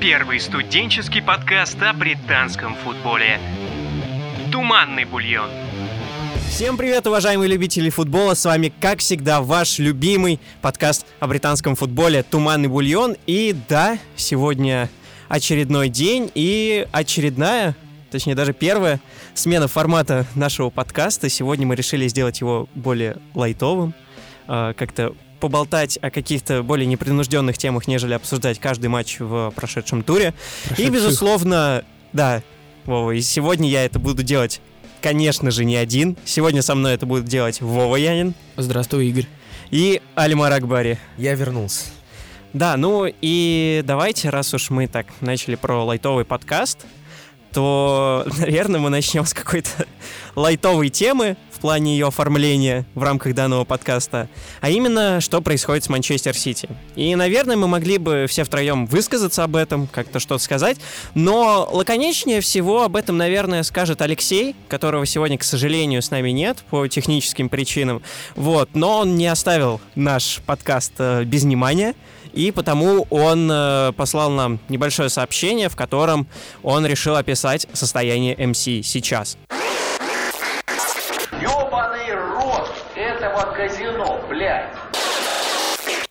Первый студенческий подкаст о британском футболе. Туманный бульон. Всем привет, уважаемые любители футбола! С вами, как всегда, ваш любимый подкаст о британском футболе «Туманный бульон». И да, сегодня очередной день и очередная, точнее даже первая смена формата нашего подкаста. Сегодня мы решили сделать его более лайтовым, э, как-то поболтать о каких-то более непринужденных темах, нежели обсуждать каждый матч в прошедшем туре. И, безусловно, да, Вова, и сегодня я это буду делать, конечно же, не один. Сегодня со мной это будет делать Вова Янин Здравствуй, Игорь. и Алимар Акбари. Я вернулся. Да, ну и давайте, раз уж мы так начали про лайтовый подкаст, то, наверное, мы начнем с какой-то лайтовой темы в плане ее оформления в рамках данного подкаста, а именно, что происходит с Манчестер Сити. И, наверное, мы могли бы все втроем высказаться об этом, как-то что-то сказать, но лаконичнее всего об этом, наверное, скажет Алексей, которого сегодня, к сожалению, с нами нет по техническим причинам. Вот, но он не оставил наш подкаст э, без внимания, и потому он э, послал нам небольшое сообщение, в котором он решил описать состояние МС сейчас. Этого казино, блядь.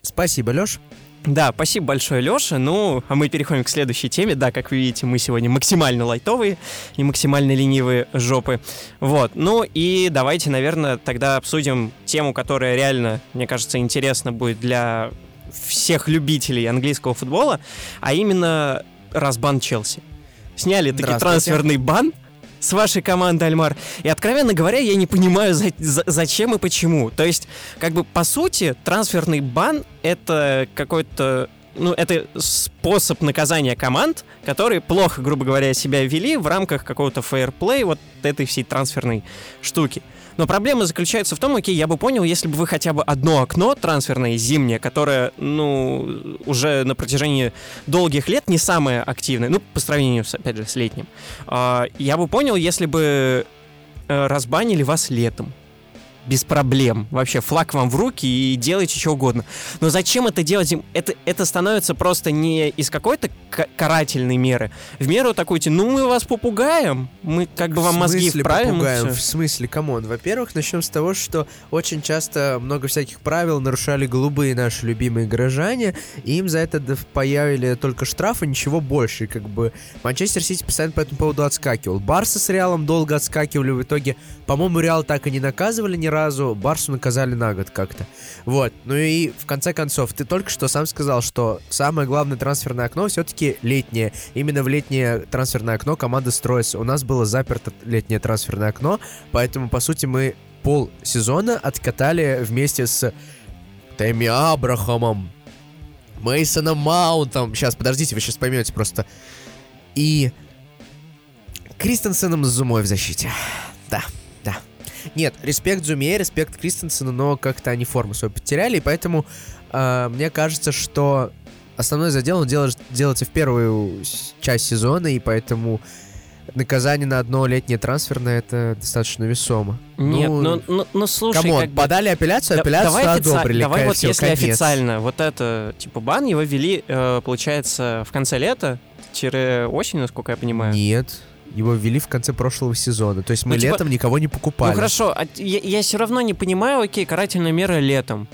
Спасибо, Лёш. Да, спасибо большое, Лёша. Ну, а мы переходим к следующей теме. Да, как вы видите, мы сегодня максимально лайтовые и максимально ленивые жопы. Вот. Ну и давайте, наверное, тогда обсудим тему, которая реально, мне кажется, интересна будет для всех любителей английского футбола, а именно разбан Челси. Сняли таки трансферный бан с вашей команды, Альмар. И, откровенно говоря, я не понимаю, за- за- зачем и почему. То есть, как бы, по сути, трансферный бан — это какой-то ну, это способ наказания команд, которые плохо, грубо говоря, себя вели в рамках какого-то фейерплей вот этой всей трансферной штуки. Но проблема заключается в том, окей, я бы понял, если бы вы хотя бы одно окно трансферное зимнее, которое, ну, уже на протяжении долгих лет не самое активное, ну, по сравнению, с, опять же, с летним, а, я бы понял, если бы э, разбанили вас летом. Без проблем. Вообще, флаг вам в руки и делайте что угодно. Но зачем это делать? Это, это становится просто не из какой-то ка- карательной меры. В меру такой, типа, ну мы вас попугаем, мы как бы вам В мозги вправим. попугаем? всё». В смысле, come on? Во-первых, начнем с того, что очень часто много всяких правил нарушали голубые наши любимые горожане, и им за это появили только штрафы, ничего больше. Как бы Манчестер Сити постоянно по этому поводу отскакивал. Барса с Реалом долго отскакивали, в итоге, по-моему, Реал так и не наказывали ни разу, Барсу наказали на год как-то. Вот. Ну и в конце концов, ты только что сам сказал, что самое главное трансферное окно все-таки летнее. Именно в летнее трансферное окно команда строится. У нас было заперто летнее трансферное окно, поэтому, по сути, мы пол сезона откатали вместе с Тэмми Абрахамом, Мейсоном Маунтом. Сейчас, подождите, вы сейчас поймете просто. И Кристенсеном с Зумой в защите. Да. Нет, респект Зуме, респект Кристенсену, но как-то они форму свою потеряли, и поэтому э, мне кажется, что основной задел он делает, делается в первую часть сезона, и поэтому наказание на одно летнее трансферное это достаточно весомо. Нет, Ну, ну, ну, ну, слушай, Come on, как бы- подали апелляцию, Да- апелляцию давай офици- одобрили. Давай вот всё, если конец. официально, вот это, типа, бан его ввели, э, получается, в конце лета, тире осень, насколько я понимаю. Нет, его ввели в конце прошлого сезона. То есть мы Ну, типа- летом никого не покупали. Ну хорошо, а я, все равно не понимаю, окей, карательная мера летом.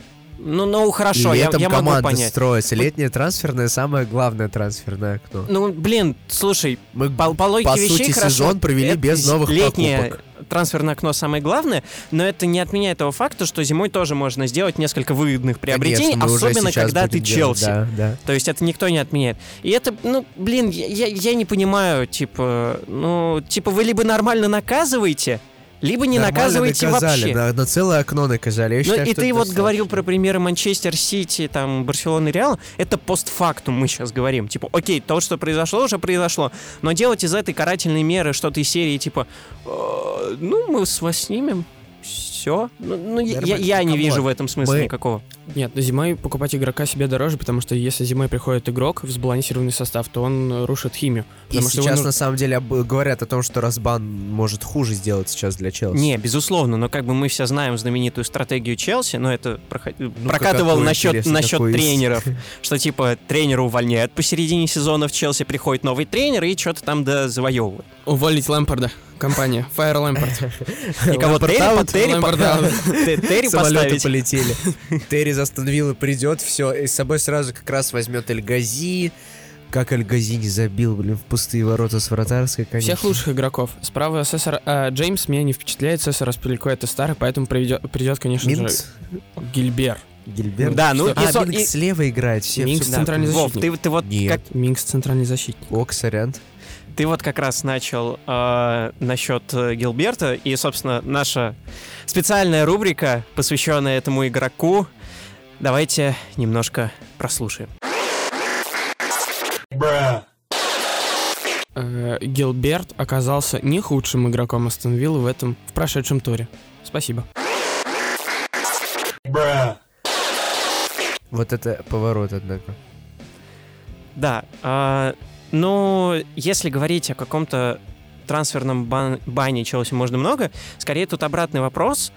Ну, ну хорошо, я, Летом я могу команда понять. строится. Летнее трансферное самое главное трансферное окно. Ну, блин, слушай, Мы по, по логике по вещей сути, хорошо. сезон провели это без новых летнее покупок. Трансферное окно самое главное, но это не отменяет того факта, что зимой тоже можно сделать несколько выгодных приобретений, Конечно, особенно когда ты делать, Челси. Да, да. То есть это никто не отменяет. И это, ну, блин, я, я не понимаю, типа, ну, типа вы либо нормально наказываете, либо не Нормально наказываете вообще. На, на целое окно наказали. Я Ну, считаю, и ты вот достаточно. говорил про примеры Манчестер Сити, там, Барселоны, Реала. Это постфактум мы сейчас говорим. Типа, окей, то, что произошло, уже произошло. Но делать из этой карательной меры что-то из серии, типа, «Э, ну, мы с вас снимем. Все. Ну, ну, я, Нормально. я не вижу в этом смысла Мы- никакого. Нет, зимой покупать игрока себе дороже, потому что если зимой приходит игрок в сбалансированный состав, то он э, рушит химию. И что сейчас нужно- на самом деле об- говорят о том, что Разбан может хуже сделать сейчас для Челси. Не, безусловно, но как бы мы все знаем знаменитую стратегию Челси, но это проход- Ну-ка, прокатывал какую, насчет, насчет тренеров, что типа тренера увольняют посередине сезона в Челси, приходит новый тренер и что-то там да завоевывает. Уволить Лэмпорда. Компания. Fire Лэмпорд. И кого Терри, Терри, Самолеты полетели. Терри из Астон Виллы придет, все, и с собой сразу как раз возьмет Эльгази. Как Эльгази не забил, блин, в пустые ворота с вратарской, конечно. Всех лучших игроков. Справа Сесар... а, Джеймс меня не впечатляет, Сесар Аспиликуэт старый, поэтому придет, придет конечно Минкс, же, Гильбер. Гильберт. Да, ну, а, и со- Минкс и- слева играет, все, Минкс всё- центральный Вов, защитник. ты, ты вот Нет. как Минкс центральный защитник. Ок, сорян. Ты вот как раз начал э, насчет э, Гилберта, и, собственно, наша специальная рубрика, посвященная этому игроку, давайте немножко прослушаем. Э, Гилберт оказался не худшим игроком Астон Виллы в этом, в прошедшем туре. Спасибо. Вот это поворот, однако. Да, а, ну, если говорить о каком-то трансферном бан- бане Челси можно много, скорее тут обратный вопрос,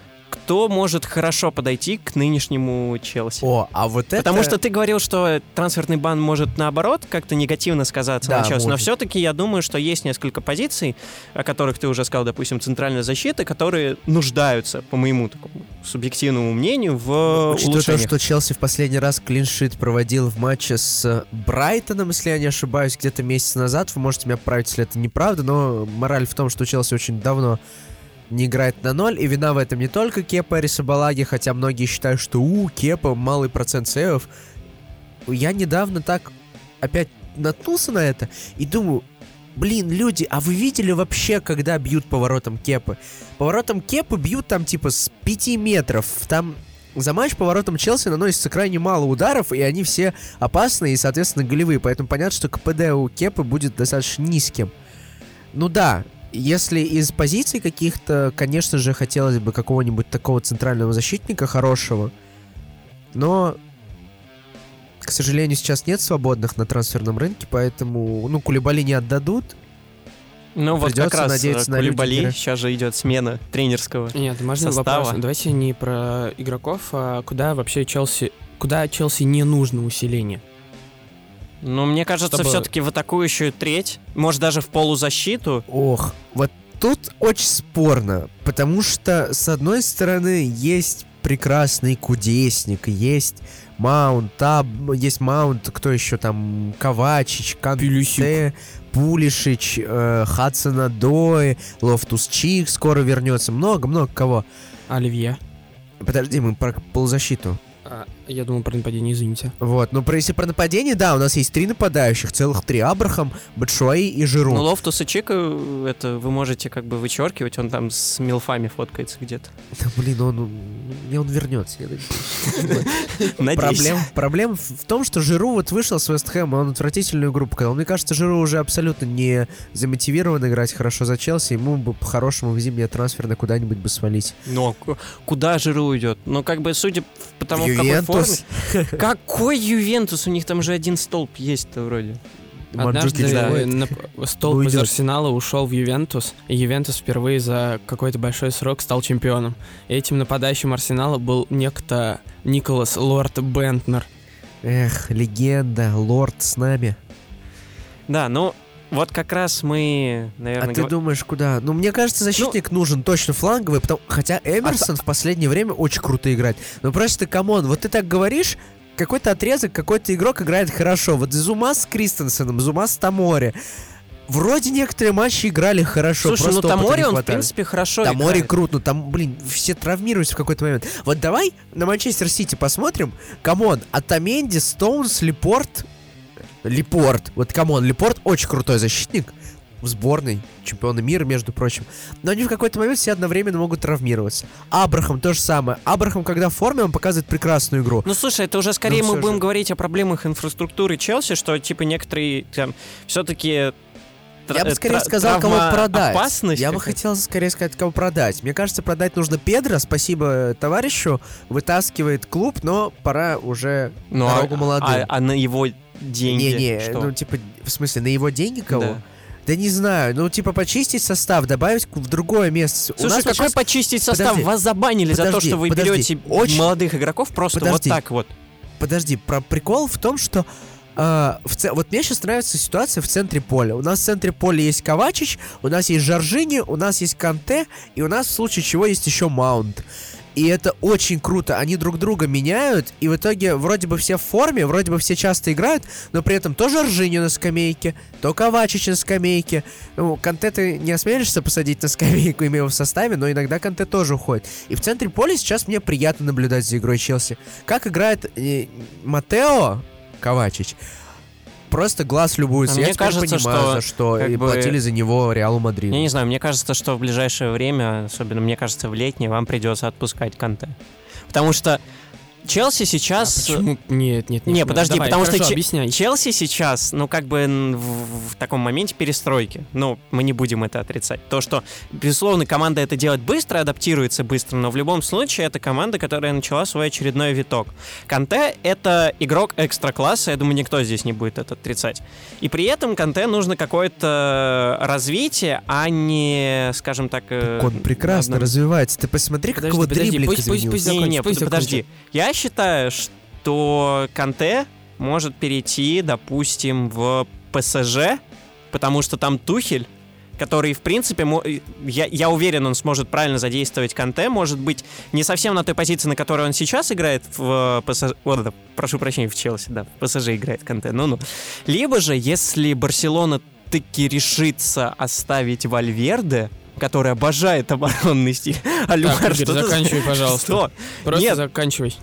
кто может хорошо подойти к нынешнему Челси? О, а вот это... Потому что ты говорил, что трансферный бан может наоборот как-то негативно сказаться Да, на Челси, но может. все-таки я думаю, что есть несколько позиций, о которых ты уже сказал, допустим, центральная защита, которые нуждаются, по моему такому субъективному мнению, в Учитывая то, улучшениях. что Челси в последний раз клиншит проводил в матче с Брайтоном, если я не ошибаюсь, где-то месяц назад, вы можете меня поправить, если это неправда, но мораль в том, что Челси очень давно не играет на ноль, и вина в этом не только Кепа и Рисабалаги, хотя многие считают, что у Кепа малый процент сейвов. Я недавно так опять наткнулся на это и думаю, блин, люди, а вы видели вообще, когда бьют поворотом Кепы? Поворотом Кепы бьют там типа с 5 метров, там за матч поворотом Челси наносится крайне мало ударов, и они все опасные и, соответственно, голевые. Поэтому понятно, что КПД у Кепы будет достаточно низким. Ну да, если из позиций каких-то, конечно же, хотелось бы какого-нибудь такого центрального защитника хорошего. Но, к сожалению, сейчас нет свободных на трансферном рынке, поэтому, ну, Кулибали не отдадут. Ну вот как Придется раз надеяться на Кулибали, Рюдигера. сейчас же идет смена тренерского. Нет, можно Состава. вопрос? Давайте не про игроков, а куда вообще Челси... Куда Челси не нужно усиление? Ну, мне кажется, Чтобы- все-таки в атакующую треть, может даже в полузащиту. Ох, вот тут очень спорно, потому что, с одной стороны, есть прекрасный кудесник, есть Маунт, Таб, есть Маунт, кто еще там, Ковачич, Канте, Пулишич, э, Хадсон-Одой, Лофтус-Чик скоро вернется, много-много кого. Оливье. Подожди, мы про полузащиту. А, я думал про нападение, извините. Вот, ну про, если про нападение, да, у нас есть три нападающих, целых три, Абрахам, Батшуаи и Жиру. Ну, Лофтус-Чика, э, это вы можете как бы вычеркивать, он там с милфами фоткается где-то. Да, блин, он, не он вернется. я. Проблем, проблема в том, что Жиру вот вышел с Вест Хэма, он отвратительную игру показал. Мне кажется, Жиру уже абсолютно не замотивирован играть хорошо за Челси, ему бы по-хорошему в зимнее трансферно куда-нибудь бы свалить. Но к- куда Жиру уйдет? Ну, как бы, судя по тому, Какой Ювентус. форме... Какой Ювентус? У них там же один столб есть-то вроде. Однажды да. столб из Уйдет. Арсенала ушел в Ювентус, и Ювентус впервые за какой-то большой срок стал чемпионом. И этим нападающим Арсенала был некто Николас Лорд Бентнер. Эх, легенда, лорд с нами. Да, ну, вот как раз мы, А наверное... ты гов- думаешь, куда? Ну, мне кажется, защитник нужен точно фланговый, потому... хотя Эмерсон в последнее время очень круто играет. Но просто, come on, вот ты так говоришь, какой-то отрезок, какой-то игрок играет хорошо. Вот Зума с Кристенсеном, Зума с Томори. Вроде некоторые матчи играли хорошо, Слушай, ну Томори, он, в принципе, хорошо Томори играет. крут, ну там, блин, все травмируются в какой-то момент. Вот давай на Манчестер Сити посмотрим. Come on, Отаменди, Стоунс, Лепорт. Лепорт. Вот come on, Лепорт очень крутой защитник в сборной, чемпионы мира, между прочим. Но они в какой-то момент все одновременно могут травмироваться. Абрахам то же самое. Абрахам, когда в форме, он показывает прекрасную игру. Ну, слушай, это уже скорее Ну, мы будем же. говорить о проблемах инфраструктуры Челси, что, типа, некоторые там все-таки Я бы тра- скорее сказал, кого продать. опасность Я бы хотел скорее сказать, кого продать. Мне кажется, продать нужно Педро. Спасибо товарищу. Вытаскивает клуб, но пора уже Ну, а- дорогу молодым. А, а на его деньги Не-не, ну типа, в смысле, на его деньги кого? Да. Да. не знаю, ну типа почистить состав, добавить в другое место. У Слушай, нас вот какой щас- почистить состав? Подожди. Вас забанили за то, Подожди, что вы подожди. берете Очень- молодых игроков просто Подожди. вот так вот. Подожди, про прикол в том, что а, в ц- вот мне сейчас нравится ситуация в центре поля. У нас в центре поля есть Ковачич, у нас есть Жоржини, у нас есть Канте, и у нас в случае чего есть еще Маунт. И это очень круто. Они друг друга меняют, и в итоге вроде бы все в форме, вроде бы все часто играют, но при этом то Жоржиньо на скамейке, то Ковачич на скамейке. Ну, Канте ты не осмелишься посадить на скамейку, имея его в составе, но иногда Канте тоже уходит. И в центре поля сейчас мне приятно наблюдать за игрой Челси. Как играет э, Матео Ковачич, просто глаз любуется. А Я мне кажется, понимаю, что за что и бы- платили за него Реалу Мадрид. Я не знаю, мне кажется, что в ближайшее время, особенно мне кажется в летнее, вам придется отпускать Канте. Потому что Челси А сейчас... почему? Нет, нет, нет. Не, нет. подожди, Давай, потому хорошо, что объясняй. Челси сейчас, ну, как бы в, в таком моменте перестройки. Ну, мы не будем это отрицать. То, что, безусловно, команда это делает быстро, адаптируется быстро, но в любом случае это команда, которая начала свой очередной виток. Канте — это игрок экстра-класса, я думаю, никто здесь не будет это отрицать. И при этом Канте нужно какое-то развитие, а не, скажем так... э, Он прекрасно одно- развивается. Ты посмотри, Подожди, его подожди, дриблинг пусть- пусть- пусть не, не, закончит, пусть подожди. Я считаю, что Канте может перейти, допустим, в ПСЖ, потому что там Тухель, который, в принципе, я, я уверен, он сможет правильно задействовать Канте, может быть, не совсем на той позиции, на которой он сейчас играет в ПСЖ, вот это, прошу прощения, в Челси, да, в ПСЖ играет Канте, ну-ну. Либо же, если Барселона таки решится оставить Вальверде, который обожает оборонный стиль. Альвар, Игорь, что ты за- заканчивай, пожалуйста. Что? Просто Нет. заканчивай.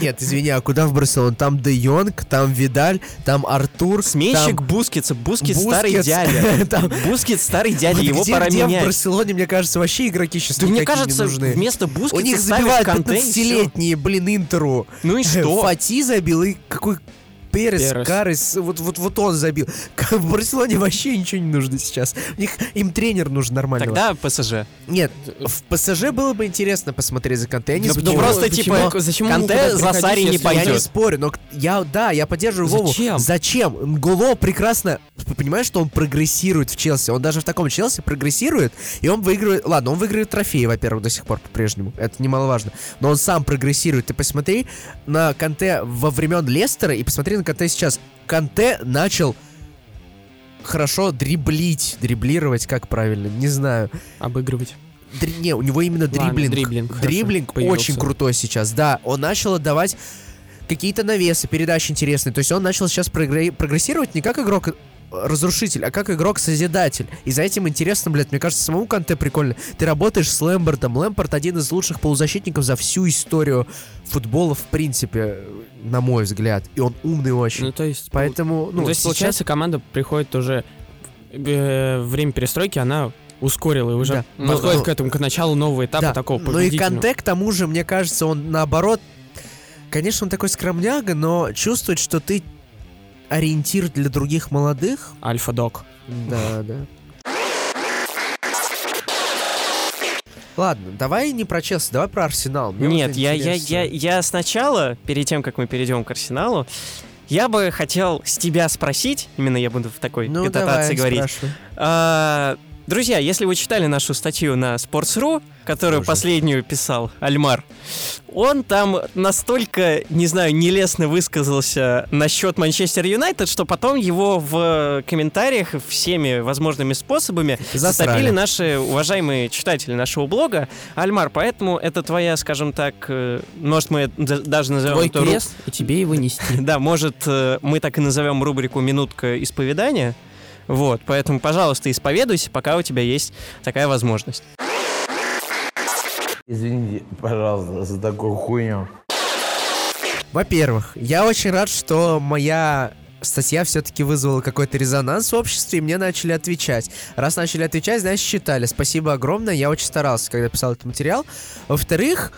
Нет, извини, а куда в Барселону? Там Де Йонг, там Видаль, там Артур. Сменщик там Бускетса. Бускет Бускетс. старый дядя. Там- Бускет старый дядя, Вот его где, пора где в менять. Барселоне, мне кажется, вообще игроки сейчас Да мне кажется, не нужны. вместо У Бускетса них ставишь забивают Канте и всё. 15-летние, блин, Интеру. Ну и что? Фати забил, и какой Перес, Перес. Карес, вот, вот, вот он забил. В Барселоне вообще ничего не нужно сейчас. У них, им тренер нужен нормального. Тогда ПСЖ. Нет, в ПСЖ было бы интересно посмотреть за Канте. Я не Да ну просто, Почему- типа, зачем ему Канте за Сари не если- Я не пойдет. спорю, но я, да, я поддерживаю Вову. Зачем? Зачем? Нголо прекрасно, понимаешь, что он прогрессирует в Челси. Он даже в таком Челси прогрессирует, и он выигрывает... Ладно, он выигрывает трофеи, во-первых, до сих пор по-прежнему. Это немаловажно. Но он сам прогрессирует. Ты посмотри на Канте во времен Лестера и посмотри на Канте сейчас. Канте начал хорошо дриблить, дриблировать, как правильно, не знаю. Обыгрывать. Дри- не, у него именно Ладно, дриблинг. дриблинг, Дриблинг появился. очень крутой сейчас, да. Он начал отдавать какие-то навесы, передачи интересные. То есть он начал сейчас прогре- прогрессировать не как игрок разрушитель, а как игрок-созидатель. И за этим интересно, блядь, мне кажется, самому Канте прикольно. Ты работаешь с Лэмбертом. Лэмберт один из лучших полузащитников за всю историю футбола, в принципе, на мой взгляд. И он умный очень. Ну, то есть... Поэтому, ну, Ну, то есть, сейчас- получается, команда приходит уже... э, время перестройки, она ускорила и уже Да. Ну, подходит ну, к этому, к началу нового этапа Да, такого Ну и. Канте, к тому же, мне кажется, он наоборот... Конечно, он такой скромняга, но чувствует, что ты ориентир для других молодых. Альфа-дог. Да, да. Ладно, давай не про Челси, давай про Арсенал. Мне Нет, я, я, я, я сначала, перед тем, как мы перейдем к Арсеналу, я бы хотел с тебя спросить, именно я буду в такой Ну, давай, говорить. спрашивай. А, друзья, если вы читали нашу статью на Sports.ru, которую Боже. последнюю писал Альмар, он там настолько, не знаю, нелестно высказался насчет Манчестер Юнайтед, что потом его в комментариях всеми возможными способами Засрали. затопили наши уважаемые читатели нашего блога. Альмар, поэтому это твоя, скажем так, э, может мы даже назовем Твой эту крест, и тебе его нести. да, может, э, мы так и назовем рубрику «Минутка исповедания». Вот, поэтому, пожалуйста, исповедуйся, пока у тебя есть такая возможность. Извините, пожалуйста, за такую хуйню. Во-первых, я очень рад, что моя статья все-таки вызвала какой-то резонанс в обществе, и мне начали отвечать. Раз начали отвечать, значит, читали. Спасибо огромное, я очень старался, когда писал этот материал. Во-вторых,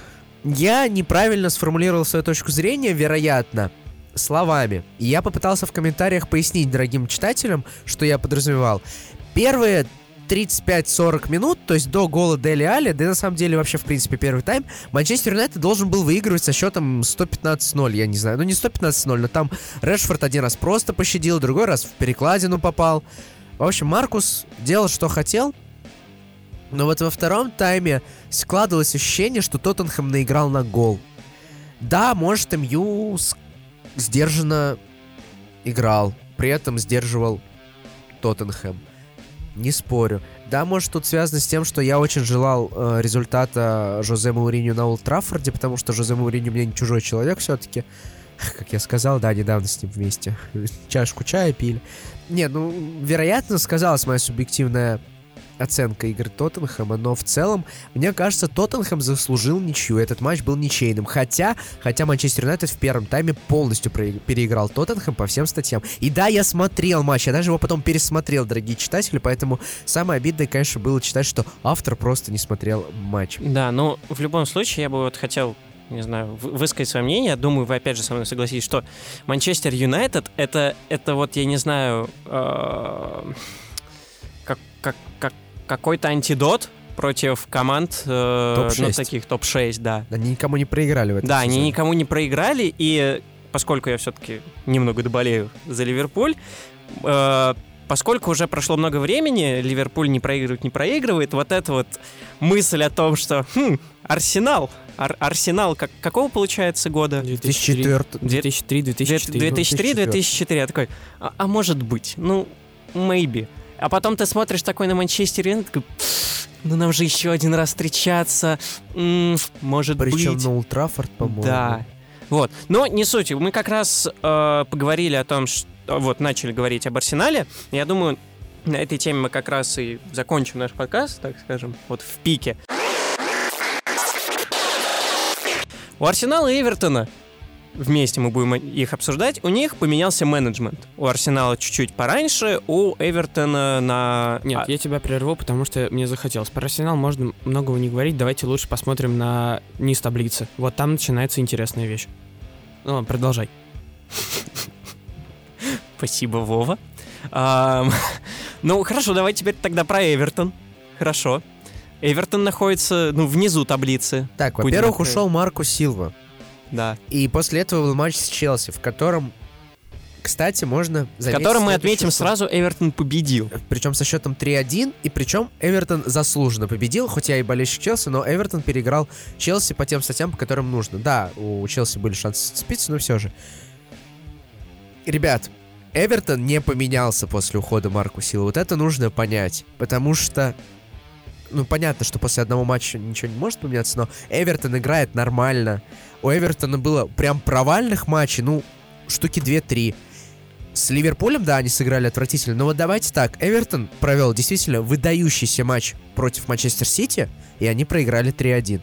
я неправильно сформулировал свою точку зрения, вероятно, словами. И я попытался в комментариях пояснить дорогим читателям, что я подразумевал. Первые 35-40 минут, то есть до гола Дели Али, да и на самом деле вообще, в принципе, первый тайм, Манчестер Юнайтед должен был выигрывать со счетом 115-0, я не знаю. Ну, не 115-0, но там Решфорд один раз просто пощадил, другой раз в перекладину попал. В общем, Маркус делал, что хотел, но вот во втором тайме складывалось ощущение, что Тоттенхэм наиграл на гол. Да, может, МЮ сдержанно играл, при этом сдерживал Тоттенхэм. Не спорю. Да, может, тут связано с тем, что я очень желал э, результата Жозе Мауриню на Олд потому что Жозе Мауриню мне не чужой человек все-таки. Как я сказал, да, недавно с ним вместе чашку чая пили. Не, ну, вероятно, сказалась моя субъективная оценка игры Тоттенхэма, но в целом, мне кажется, Тоттенхэм заслужил ничью. Этот матч был ничейным. Хотя, хотя Манчестер Юнайтед в первом тайме полностью переиграл Тоттенхэм по всем статьям. И да, я смотрел матч, я даже его потом пересмотрел, дорогие читатели, поэтому самое обидное, конечно, было читать, что автор просто не смотрел матч. Да, но в любом случае я бы вот хотел не знаю, вы- высказать свое мнение. Думаю, вы опять же со мной согласитесь, что Манчестер Юнайтед это, это вот, я не знаю, э, какой-то антидот против команд, э, ну, Топ-6. таких топ-6, да. Они никому не проиграли в этом Да, они сезоне. никому не проиграли, и поскольку я все-таки немного доболею за Ливерпуль, э, поскольку уже прошло много времени, Ливерпуль не проигрывает, не проигрывает, вот эта вот мысль о том, что хм, Арсенал, Ар- Арсенал как, какого получается года? 2004 2003-2004. 2003-2004. Я такой, а, а может быть, ну, maybe. А потом ты смотришь такой на Манчестер Юнайтед, такой, «Пф, ну нам же еще один раз встречаться, м, может Причем быть. на Олд Траффорд, по-моему. Да. Вот. Но не суть. Мы как раз э, поговорили о том, что вот начали говорить об Арсенале. Я думаю, на этой теме мы как раз и закончим наш подкаст, так скажем, вот в пике. У Арсенала и Эвертона вместе мы будем их обсуждать. У них поменялся менеджмент. У Арсенала чуть-чуть пораньше, у Эвертона на... Нет, а, я тебя прерву, потому что мне захотелось. Про Арсенал можно многого не говорить. Давайте лучше посмотрим на низ таблицы. Вот там начинается интересная вещь. Ну, ладно, продолжай. Спасибо, Вова. Ну, хорошо, давай теперь тогда про Эвертон. Хорошо. Эвертон находится, ну, внизу таблицы. Так, во-первых, ушел Марко Силва. Да. И после этого был матч с Челси, в котором, кстати, можно В заметить котором мы отметим штуку. сразу, Эвертон победил. Причем со счетом 3-1, и причем Эвертон заслуженно победил, хоть я и болельщик Челси, но Эвертон переиграл Челси по тем статьям, по которым нужно. Да, у Челси были шансы зацепиться, но все же. Ребят, Эвертон не поменялся после ухода Марку Силы. Вот это нужно понять, потому что... Ну, понятно, что после одного матча ничего не может поменяться, но Эвертон играет нормально. У Эвертона было прям провальных матчей, ну, штуки 2-3. С Ливерпулем, да, они сыграли отвратительно, но вот давайте так, Эвертон провел действительно выдающийся матч против Манчестер Сити, и они проиграли 3-1.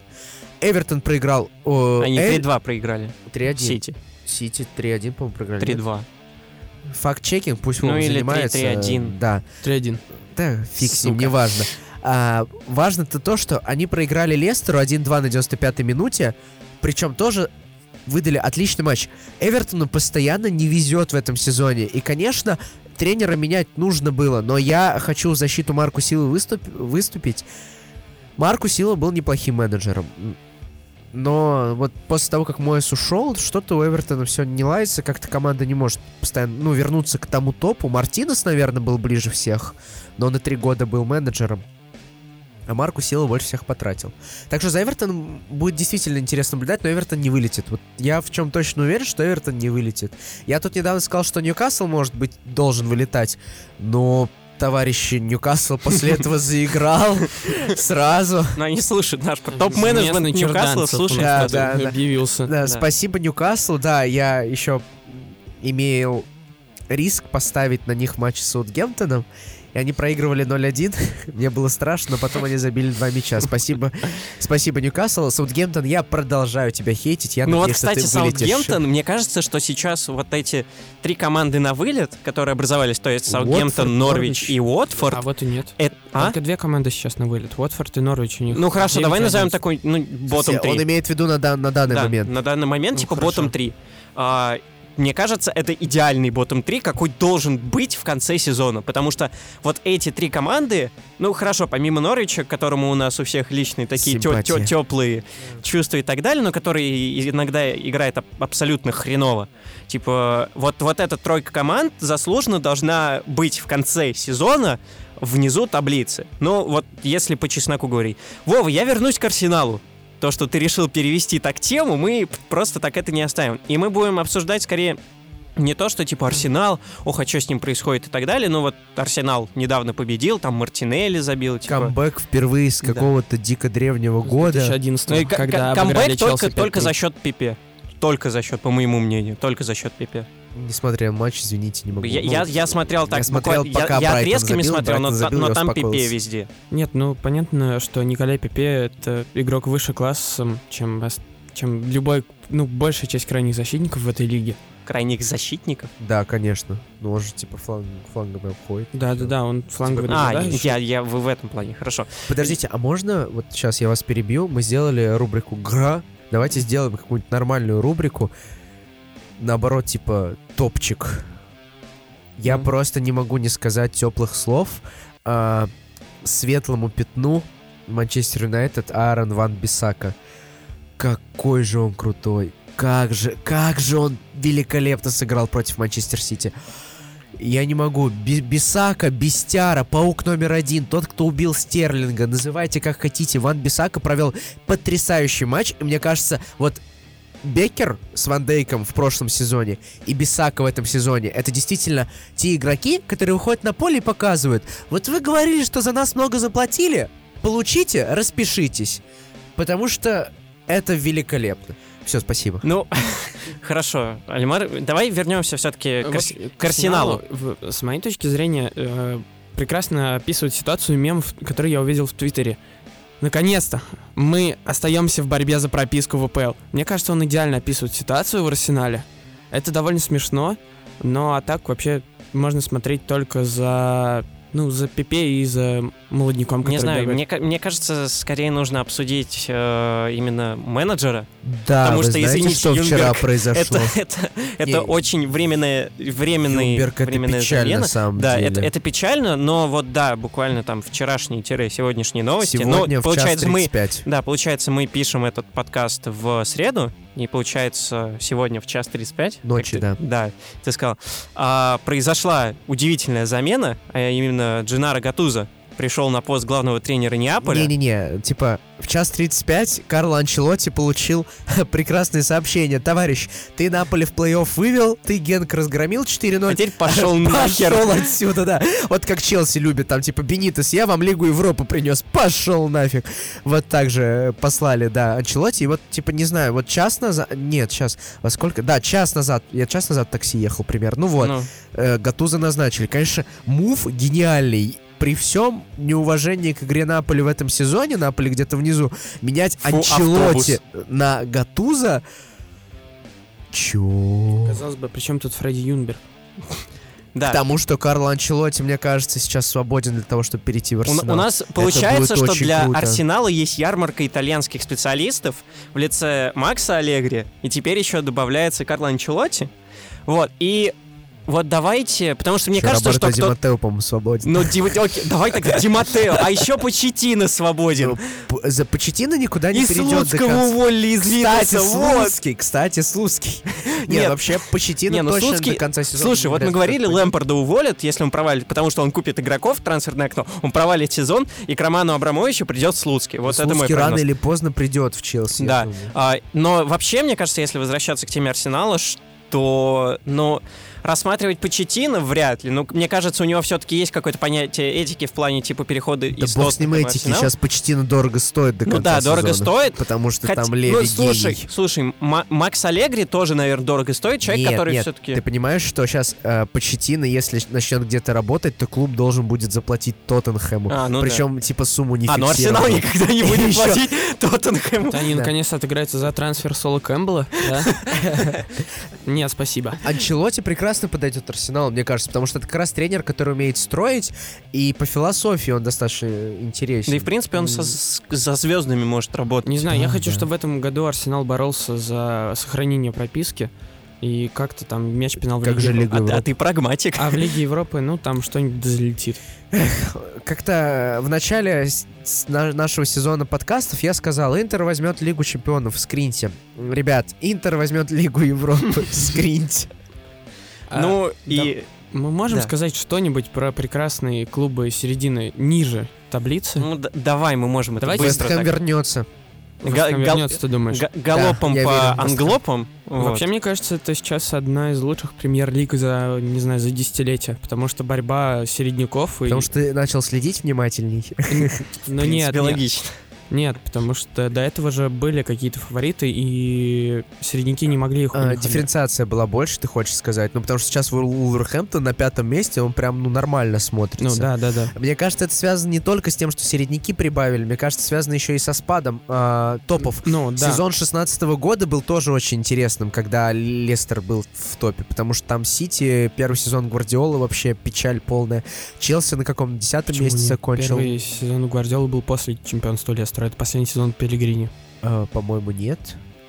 Эвертон проиграл... о, Они Э- 3-2 проиграли. 3-1. Сити. Сити 3-1, по-моему, проиграли. нет? 3-2. Факт-чекинг, пусть Ну Вова или занимается. 3-3-1. Да, 3-1. да, фиг с ним, неважно. А, важно-то то, что они проиграли Лестеру 1-2 на 95-й минуте, причем тоже выдали отличный матч. Эвертону постоянно не везет в этом сезоне. И, конечно, тренера менять нужно было, но я хочу в защиту Марку Силы выступ- выступить. Марку Сила был неплохим менеджером. Но вот после того, как Моэс ушел, что-то у Эвертона все не ладится, как-то команда не может постоянно, ну, вернуться к тому топу. Мартинес, наверное, был ближе всех, но и три года был менеджером. А Марку Сила больше всех потратил. Так что за Эвертоном будет действительно интересно наблюдать, но Эвертон не вылетит. Вот я в чем точно уверен, что Эвертон не вылетит. Я тут недавно сказал, что Ньюкасл, может быть, должен вылетать, но товарищ Ньюкасл после этого заиграл сразу. Но они слушают наш топ-менеджмент Ньюкасла, слушает. Да, да, да. объявился. Да, Да. спасибо Ньюкаслу. Да, я еще имел риск поставить на них матч с Саутгемптоном. И они проигрывали 0-1. Мне было страшно, но потом они забили два мяча. Спасибо. Спасибо, Ньюкасл. Саутгемптон, я продолжаю тебя хейтить. Я Ну вот, надеюсь, что кстати, ты вылетишь. Саутгемптон, мне кажется, что сейчас вот эти три команды на вылет, которые образовались, то есть Саутгемптон, Норвич Норвич. и Уотфорд, А вот и нет. это... А? Только две команды сейчас на вылет. Уотфорд и Норвич у них. Ну хорошо, давай 9-11. назовем такой, ну, ботом Он 3. имеет в виду на, дан- на данный Да, момент. на данный момент, Ну, типа, хорошо. ботом 3. А, мне кажется, это идеальный ботом 3, какой должен быть в конце сезона. Потому что вот эти три команды, ну хорошо, помимо Норвича, к которому у нас у всех личные такие Симпатия. теплые чувства и так далее, но который иногда играет аб- абсолютно хреново. Типа, вот, вот эта тройка команд заслуженно должна быть в конце сезона внизу таблицы. Ну, вот если по чесноку говорить. Вова, я вернусь к Арсеналу. То, что ты решил перевести так тему, мы просто так это не оставим. И мы будем обсуждать скорее не то, что типа Арсенал, ох, а что с ним происходит и так далее, но вот Арсенал недавно победил, там Мартинелли забил, типа... Камбэк впервые с Да. какого-то дико древнего года. 2011 Ну к- когда камбэк только, только 5-3. за счет Пипе. Только за счет, по моему мнению, только за счет Пипе. Не смотрел матч, извините, не могу. Я, Ну, я, я смотрел так, смотрел, буквально- пока я, я Брайтон отрезками забил, смотрел, но, забил, но я там Пипе везде. Нет, ну понятно, что Николай Пепе это игрок выше классом, чем, чем любой, ну, большая часть крайних защитников в этой лиге. Крайних защитников. Да, конечно. Ну, он же типа фланг, флангами обходит. Да-да-да, он фланговый А, нападающий. я, я в, в этом плане, хорошо. Подождите, а можно, вот сейчас я вас перебью, мы сделали рубрику «Гра», давайте сделаем какую-нибудь нормальную рубрику, наоборот, типа «Топчик». Я Ну. просто не могу не сказать теплых слов а, светлому пятну Манчестер Юнайтед Аарон Ван Бисака. Какой же он крутой. Как же, как же он великолепно сыграл против Манчестер Сити. Я не могу. Би- Бисака, Бестяра, паук номер один, тот, кто убил Стерлинга, называйте как хотите. Ван Бисака провел потрясающий матч. И мне кажется, вот Беккер с Ван Дейком в прошлом сезоне и Бисака в этом сезоне это действительно те игроки, которые выходят на поле и показывают. Вот вы говорили, что за нас много заплатили. Получите, распишитесь. Потому что это великолепно. Все, спасибо. Ну, хорошо, Альмар, давай вернемся все-таки к, Арс- к Арсеналу. с моей точки зрения, э, прекрасно описывает ситуацию мемов, который я увидел в Твиттере. Наконец-то мы остаемся в борьбе за прописку в ВПЛ. Мне кажется, он идеально описывает ситуацию в Арсенале. Это довольно смешно, но а так вообще можно смотреть только за ну, за Пипе и за молодняком, который Не знаю, бегает. мне, мне кажется, скорее нужно обсудить э, именно менеджера. Да, Потому вы что, знаете, извините, что вчера Юнберг, произошло? Это, это, это Не, очень временная, временный, Юнберг, это временная печально замена. на самом Да, деле. это, это печально, но вот да, буквально там вчерашние-сегодняшние новости. Сегодня но, в час получается, мы, 35. да, получается, мы пишем этот подкаст в среду, и получается, сегодня в час 35. Ночи, ты- Да, ты сказал. А, произошла удивительная замена, а именно Джинаро Гатуза пришел на пост главного тренера Неаполя. Не-не-не, типа, в час 35 Карло Анчелотти получил прекрасное сообщение. Товарищ, ты Наполе в плей-офф вывел, ты Генк разгромил 4-0. А теперь пошел нахер. Пошел отсюда, да. Вот как Челси любит, там, типа, Бенитес, я вам Лигу Европы принес, пошел нафиг. Вот так же послали, да, Анчелотти. И вот, типа, не знаю, вот час назад, нет, сейчас, во сколько, да, час назад, я час назад в такси ехал примерно, ну вот, Ну, э, Гатуза назначили. Конечно, мув гениальный. При всем неуважении к игре Наполи в этом сезоне, Наполи где-то внизу, менять Фу, Анчелоти на Гатуза... Чё? Казалось бы, при чем тут Фредди Юнберг? да. Потому что Карло Анчелоти, мне кажется, сейчас свободен для того, чтобы перейти в У, Арсенал. у нас получается, что для круто. Арсенала есть ярмарка итальянских специалистов в лице Макса Аллегри, и теперь еще добавляется Карло Анчелотти. Вот, и вот давайте, потому что мне Ещё кажется, Роберто что кто... По-моему, свободен. Ну, Ди- окей, давай тогда Ди Маттео, а еще Почетина свободен. П- За Почетина никуда не И перейдет до Слуцкого уволили из Кстати. Слуцкий, кстати, Слуцкий. Нет. Вообще, Почетина Не, ну точно Слуцкий- до конца сезона. Слушай, вот мы говорили. Лэмпорда уволят, если он провалит, потому что он купит игроков в трансферное окно, он провалит сезон, и к Роману Абрамовичу придет Слуцкий. Вот это мой Слуцкий рано прогноз. или поздно придет в Челси. Да. А, но вообще, мне кажется, если возвращаться к теме Арсенала, что, ну, рассматривать Почетина вряд ли. Ну, мне кажется, у него все-таки есть какое-то понятие этики в плане типа перехода Да из бог с ним этики, Арсенал. сейчас Почетина дорого стоит до Ну конца да, дорого сезона. стоит. Потому что Хотя- там Леви ну, слушай, гений. слушай, Ма- Макс Аллегри тоже, наверное, дорого стоит. Человек, нет, который нет, все-таки... ты понимаешь, что сейчас э, Почетина, если начнет где-то работать, то клуб должен будет заплатить Тоттенхэму. А, ну да. Причем, типа, сумму не А, ну Арсенал никогда не будет платить Тоттенхэму. Они Да. наконец отыграются за трансфер Соло Кэмпбелла, да? Нет, спасибо. Анчелоти прекрасно подойдет Арсеналу, мне кажется, потому что это как раз тренер, который умеет строить, и по философии он достаточно интересен. Да и, в принципе, он со, с- за звездами может работать. Не знаю, я Да, хочу, да. чтобы в этом году Арсенал боролся за сохранение прописки. И как-то там мяч пинал в Как Лиге же Европы. Лига А, а ты прагматик. А в Лиге Европы, ну, там что-нибудь залетит. Как-то в начале нашего сезона подкастов я сказал, Интер возьмет Лигу Чемпионов, скриньте. Ребят, Интер возьмет Лигу Европы, скриньте. А, ну, и... Мы можем да. сказать что-нибудь про прекрасные клубы середины ниже таблицы? Ну, давай, мы можем это Давайте быстро Вест Хэм так. вернется. Га- гал- вернется, ты думаешь? Га- Галопом по верю англопам. вот. Вообще, мне кажется, это сейчас одна из лучших премьер-лиг за, не знаю, за десятилетия, потому что борьба середняков и... Потому что ты начал следить внимательней. Ну нет, принципе, нет, потому что до этого же были какие-то фавориты, и середняки не могли их А, Дифференциация была больше, ты хочешь сказать? Ну, потому что сейчас Вул- Вулверхэмптон на пятом месте, он прям, ну, нормально смотрится. Ну да, да, да. Мне кажется, это связано не только с тем, что середняки прибавили, мне кажется, связано еще и со спадом а, топов. Ну да. Сезон 16 года был тоже очень интересным, когда Лестер был в топе, потому что там Сити, первый сезон Гвардиолы вообще печаль полная. Челси на каком-то десятом месте закончил. Первый сезон Гвардиолы был после чемпионства Лестера. Это последний сезон Пелигрини. А, по-моему, нет.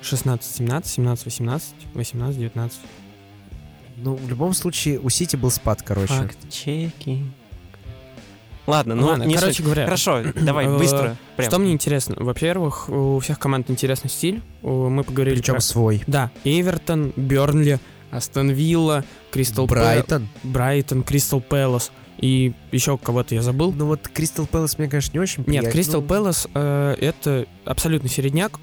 16-17, 17-18, 18-19. Ну, в любом случае, у Сити был спад, короче. Факт-чеки. Ладно, ну, Ладно, не короче суть. говоря, Хорошо, давай, э, быстро. прям. Что мне интересно? Во-первых, у всех команд интересный стиль. Мы поговорили Причем про... свой. Да, Эвертон, Бернли, Астон Вилла, Кристал Брайтон. Брайтон, Кристал Пэлас. И еще кого-то я забыл. Ну вот Кристал Пэлас мне, конечно, не очень Нет, приятен. Кристал Ну, Пэлас э, это абсолютно середняк.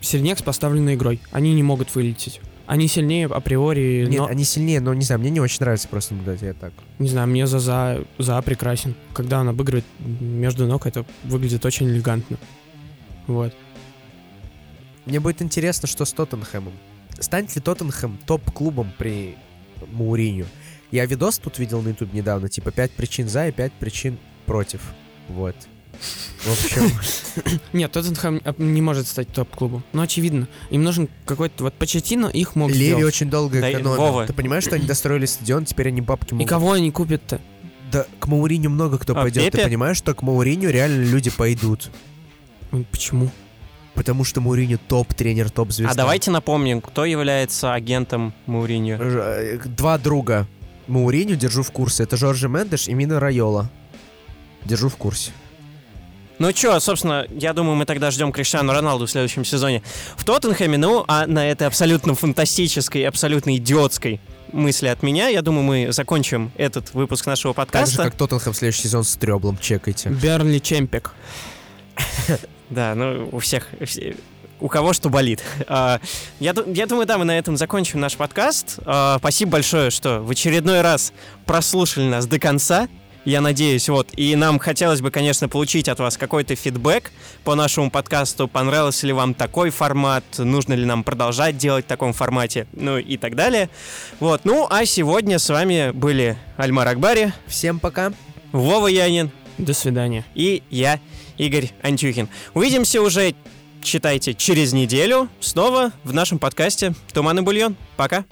Середняк с поставленной игрой. Они не могут вылететь. Они сильнее априори, Нет, но, они сильнее, но не знаю, мне не очень нравится просто наблюдать, я так. не знаю, мне за, за, за прекрасен. Когда он обыгрывает между ног, это выглядит очень элегантно. Вот. Мне будет интересно, что с Тоттенхэмом. Станет ли Тоттенхэм топ-клубом при Мауриню? Я видос тут видел на YouTube недавно, типа 5 причин за и 5 причин против. Вот. В общем, Нет, Тоттенхэм э, не может стать топ-клубом. Но очевидно, им нужен какой-то... Вот Почетино их мог Леви сделать. очень долго Да и экономил. Вова. Ты понимаешь, что они достроили стадион, теперь они бабки И могут... кого они купят-то? Да, к Мауриню много кто А, пойдет. Ты Пепе? понимаешь, что к Мауриню реально люди пойдут? Ой, Почему? Потому что Мауриню топ-тренер, топ-звезда. А давайте напомним, кто является агентом Мауриньо. Ж- э, Два друга Мауриню держу в курсе. Это Жоржи Мендеш и Мина Райола. Держу в курсе. Ну чё, собственно, я думаю, мы тогда ждем Криштиану Роналду в следующем сезоне в Тоттенхэме. Ну, а на этой абсолютно фантастической, абсолютно идиотской мысли от меня, я думаю, мы закончим этот выпуск нашего Так же, подкаста. как Тоттенхэм в следующий сезон с Трёблом. Чекайте. Бернли Чемпик. Да, ну, у всех... У кого что болит. А, Я, я думаю, да, мы на этом закончим наш подкаст. А, Спасибо большое, что в очередной раз прослушали нас до конца. Я надеюсь, вот. И нам хотелось бы, конечно, получить от вас какой-то фидбэк по нашему подкасту. Понравился ли вам такой формат? Нужно ли нам продолжать делать в таком формате? Ну и так далее. Вот. Ну, а сегодня с вами были Альмар Акбари, Всем пока. Вова Янин До свидания. и я, Игорь Антюхин. Увидимся уже, читайте, через неделю снова в нашем подкасте «Туман и бульон». Пока!